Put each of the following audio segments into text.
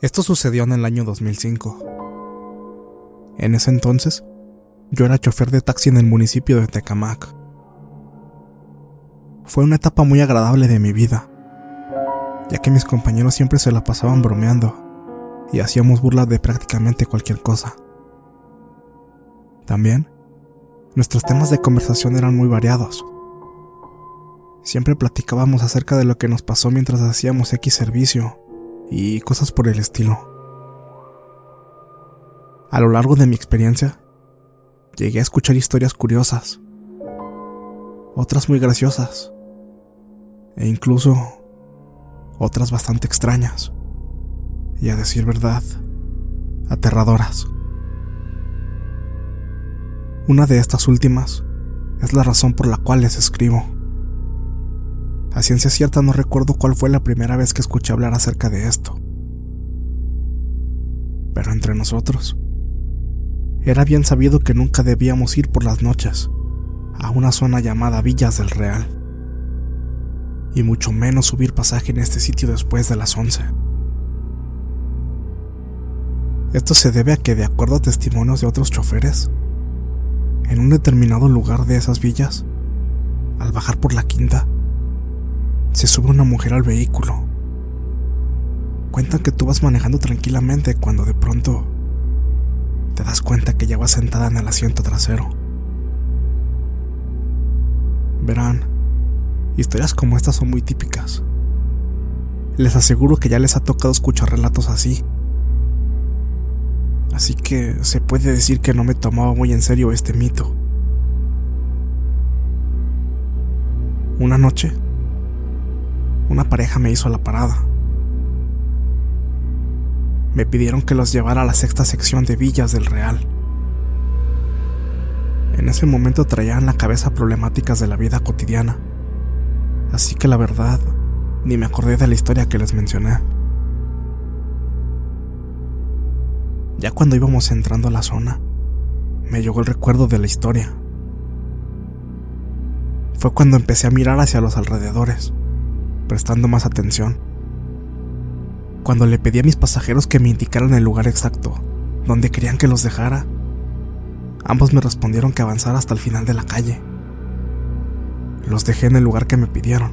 Esto sucedió en el año 2005. En ese entonces, yo era chofer de taxi en el municipio de Tecamac. Fue una etapa muy agradable de mi vida, ya que mis compañeros siempre se la pasaban bromeando y hacíamos burla de prácticamente cualquier cosa. También, nuestros temas de conversación eran muy variados. Siempre platicábamos acerca de lo que nos pasó mientras hacíamos X servicio y cosas por el estilo. A lo largo de mi experiencia, llegué a escuchar historias curiosas, otras muy graciosas, e incluso otras bastante extrañas, y a decir verdad, aterradoras. Una de estas últimas es la razón por la cual les escribo. A ciencia cierta no recuerdo cuál fue la primera vez que escuché hablar acerca de esto. Pero entre nosotros, era bien sabido que nunca debíamos ir por las noches a una zona llamada Villas del Real, y mucho menos subir pasaje en este sitio después de las 11. Esto se debe a que, de acuerdo a testimonios de otros choferes, en un determinado lugar de esas villas, al bajar por la quinta, se sube una mujer al vehículo. Cuentan que tú vas manejando tranquilamente cuando de pronto te das cuenta que ya va sentada en el asiento trasero. Verán, historias como estas son muy típicas. Les aseguro que ya les ha tocado escuchar relatos así. Así que se puede decir que no me tomaba muy en serio este mito. Una noche, una pareja me hizo la parada. Me pidieron que los llevara a la sexta sección de Villas del Real. En ese momento traía en la cabeza problemáticas de la vida cotidiana, así que la verdad, ni me acordé de la historia que les mencioné. Ya cuando íbamos entrando a la zona, me llegó el recuerdo de la historia. Fue cuando empecé a mirar hacia los alrededores prestando más atención. Cuando le pedí a mis pasajeros que me indicaran el lugar exacto, donde querían que los dejara, ambos me respondieron que avanzara hasta el final de la calle. Los dejé en el lugar que me pidieron,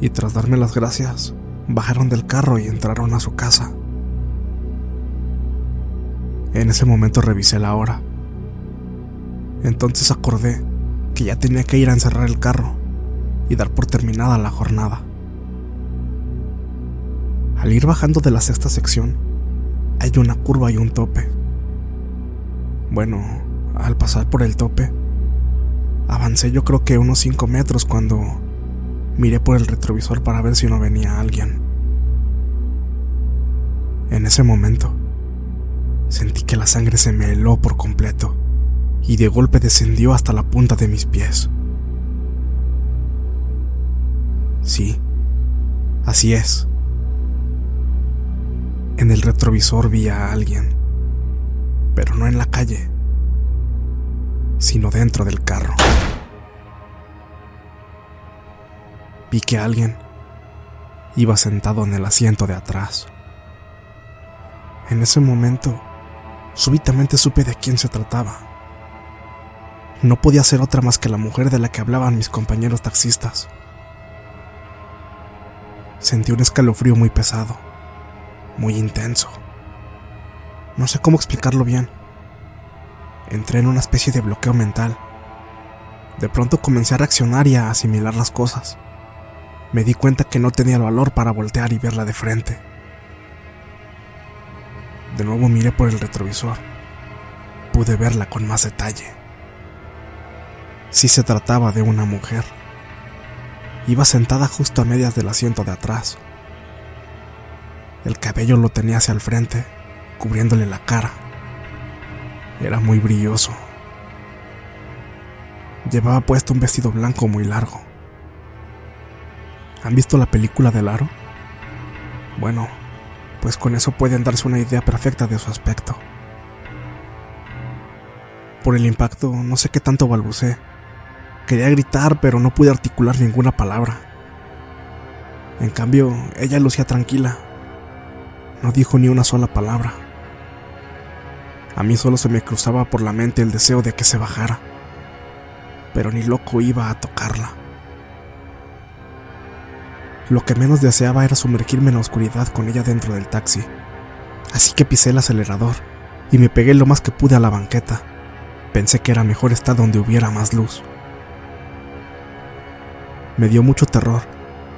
y tras darme las gracias, bajaron del carro y entraron a su casa. En ese momento revisé la hora. Entonces acordé que ya tenía que ir a encerrar el carro y dar por terminada la jornada. Al ir bajando de la sexta sección, hay una curva y un tope. Bueno, al pasar por el tope, avancé yo creo que unos 5 metros cuando miré por el retrovisor para ver si no venía alguien. En ese momento, Sentí que la sangre se me heló por completo y de golpe descendió hasta la punta de mis pies. Sí, así es. En el retrovisor vi a alguien, pero no en la calle, sino dentro del carro. Vi que alguien iba sentado en el asiento de atrás. En ese momento, súbitamente supe de quién se trataba. No podía ser otra más que la mujer de la que hablaban mis compañeros taxistas. Sentí un escalofrío muy pesado, muy intenso. No sé cómo explicarlo bien. Entré en una especie de bloqueo mental. De pronto comencé a reaccionar y a asimilar las cosas. Me di cuenta que no tenía el valor para voltear y verla de frente. De nuevo miré por el retrovisor. Pude verla con más detalle. Si se trataba de una mujer. Iba sentada justo a medias del asiento de atrás. El cabello lo tenía hacia el frente, cubriéndole la cara. Era muy brilloso. Llevaba puesto un vestido blanco muy largo. ¿Han visto la película del aro? Bueno, pues con eso pueden darse una idea perfecta de su aspecto. Por el impacto, no sé qué tanto balbucé. Quería gritar, pero no pude articular ninguna palabra. En cambio, ella lucía tranquila. No dijo ni una sola palabra. A mí solo se me cruzaba por la mente el deseo de que se bajara, pero ni loco iba a tocarla. Lo que menos deseaba era sumergirme en la oscuridad con ella dentro del taxi. Así que pisé el acelerador y me pegué lo más que pude a la banqueta. Pensé que era mejor estar donde hubiera más luz. Me dio mucho terror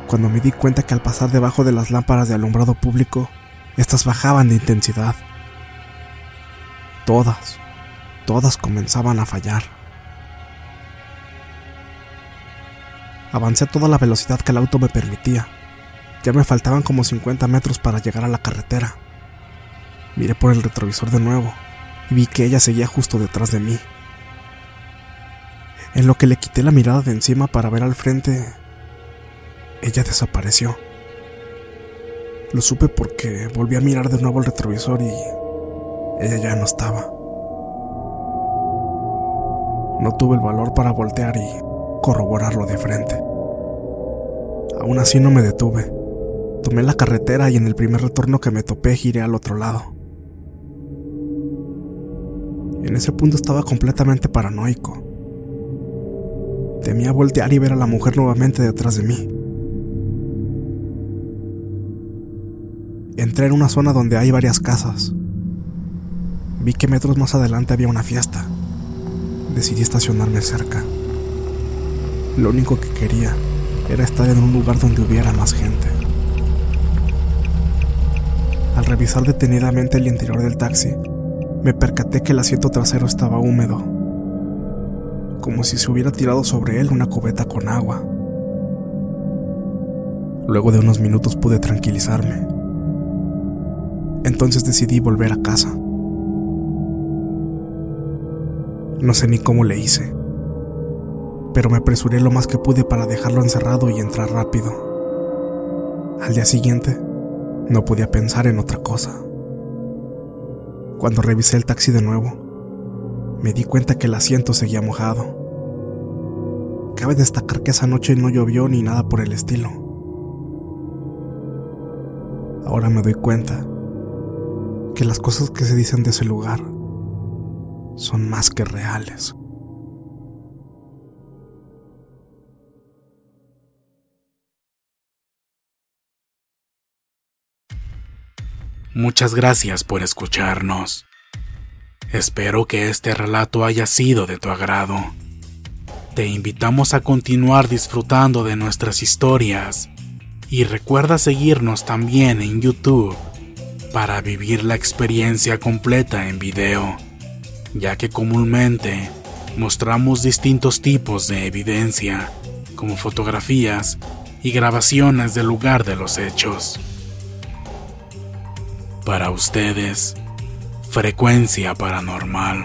cuando me di cuenta que al pasar debajo de las lámparas de alumbrado público, estas bajaban de intensidad. Todas, todas comenzaban a fallar. Avancé a toda la velocidad que el auto me permitía. Ya me faltaban como 50 metros para llegar a la carretera. Miré por el retrovisor de nuevo y vi que ella seguía justo detrás de mí. En lo que le quité la mirada de encima para ver al frente, ella desapareció. Lo supe porque volví a mirar de nuevo el retrovisor y ella ya no estaba. No tuve el valor para voltear y corroborarlo de frente. Aún así no me detuve. Tomé la carretera y en el primer retorno que me topé giré al otro lado. En ese punto estaba completamente paranoico. Temía voltear y ver a la mujer nuevamente detrás de mí. Entré en una zona donde hay varias casas. Vi que metros más adelante había una fiesta. Decidí estacionarme cerca. Lo único que quería era estar en un lugar donde hubiera más gente. Al revisar detenidamente el interior del taxi, me percaté que el asiento trasero estaba húmedo, como si se hubiera tirado sobre él una cubeta con agua. Luego de unos minutos pude tranquilizarme. Entonces decidí volver a casa. No sé ni cómo le hice pero me apresuré lo más que pude para dejarlo encerrado y entrar rápido. Al día siguiente, no podía pensar en otra cosa. Cuando revisé el taxi de nuevo, me di cuenta que el asiento seguía mojado. Cabe destacar que esa noche no llovió ni nada por el estilo. Ahora me doy cuenta que las cosas que se dicen de ese lugar son más que reales. Muchas gracias por escucharnos. Espero que este relato haya sido de tu agrado. Te invitamos a continuar disfrutando de nuestras historias y recuerda seguirnos también en YouTube para vivir la experiencia completa en video, ya que comúnmente mostramos distintos tipos de evidencia, como fotografías y grabaciones del lugar de los hechos. Para ustedes, Frecuencia paranormal.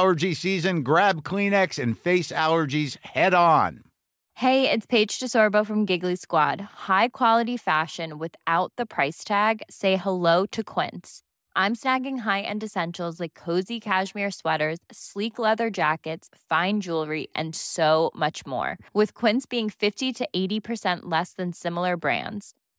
season, grab Kleenex and face allergies head on. Hey, it's Paige DeSorbo from Giggly Squad. High quality fashion without the price tag. Say hello to Quince. I'm snagging high-end essentials like cozy cashmere sweaters, sleek leather jackets, fine jewelry, and so much more. With Quince being 50 to 80% less than similar brands.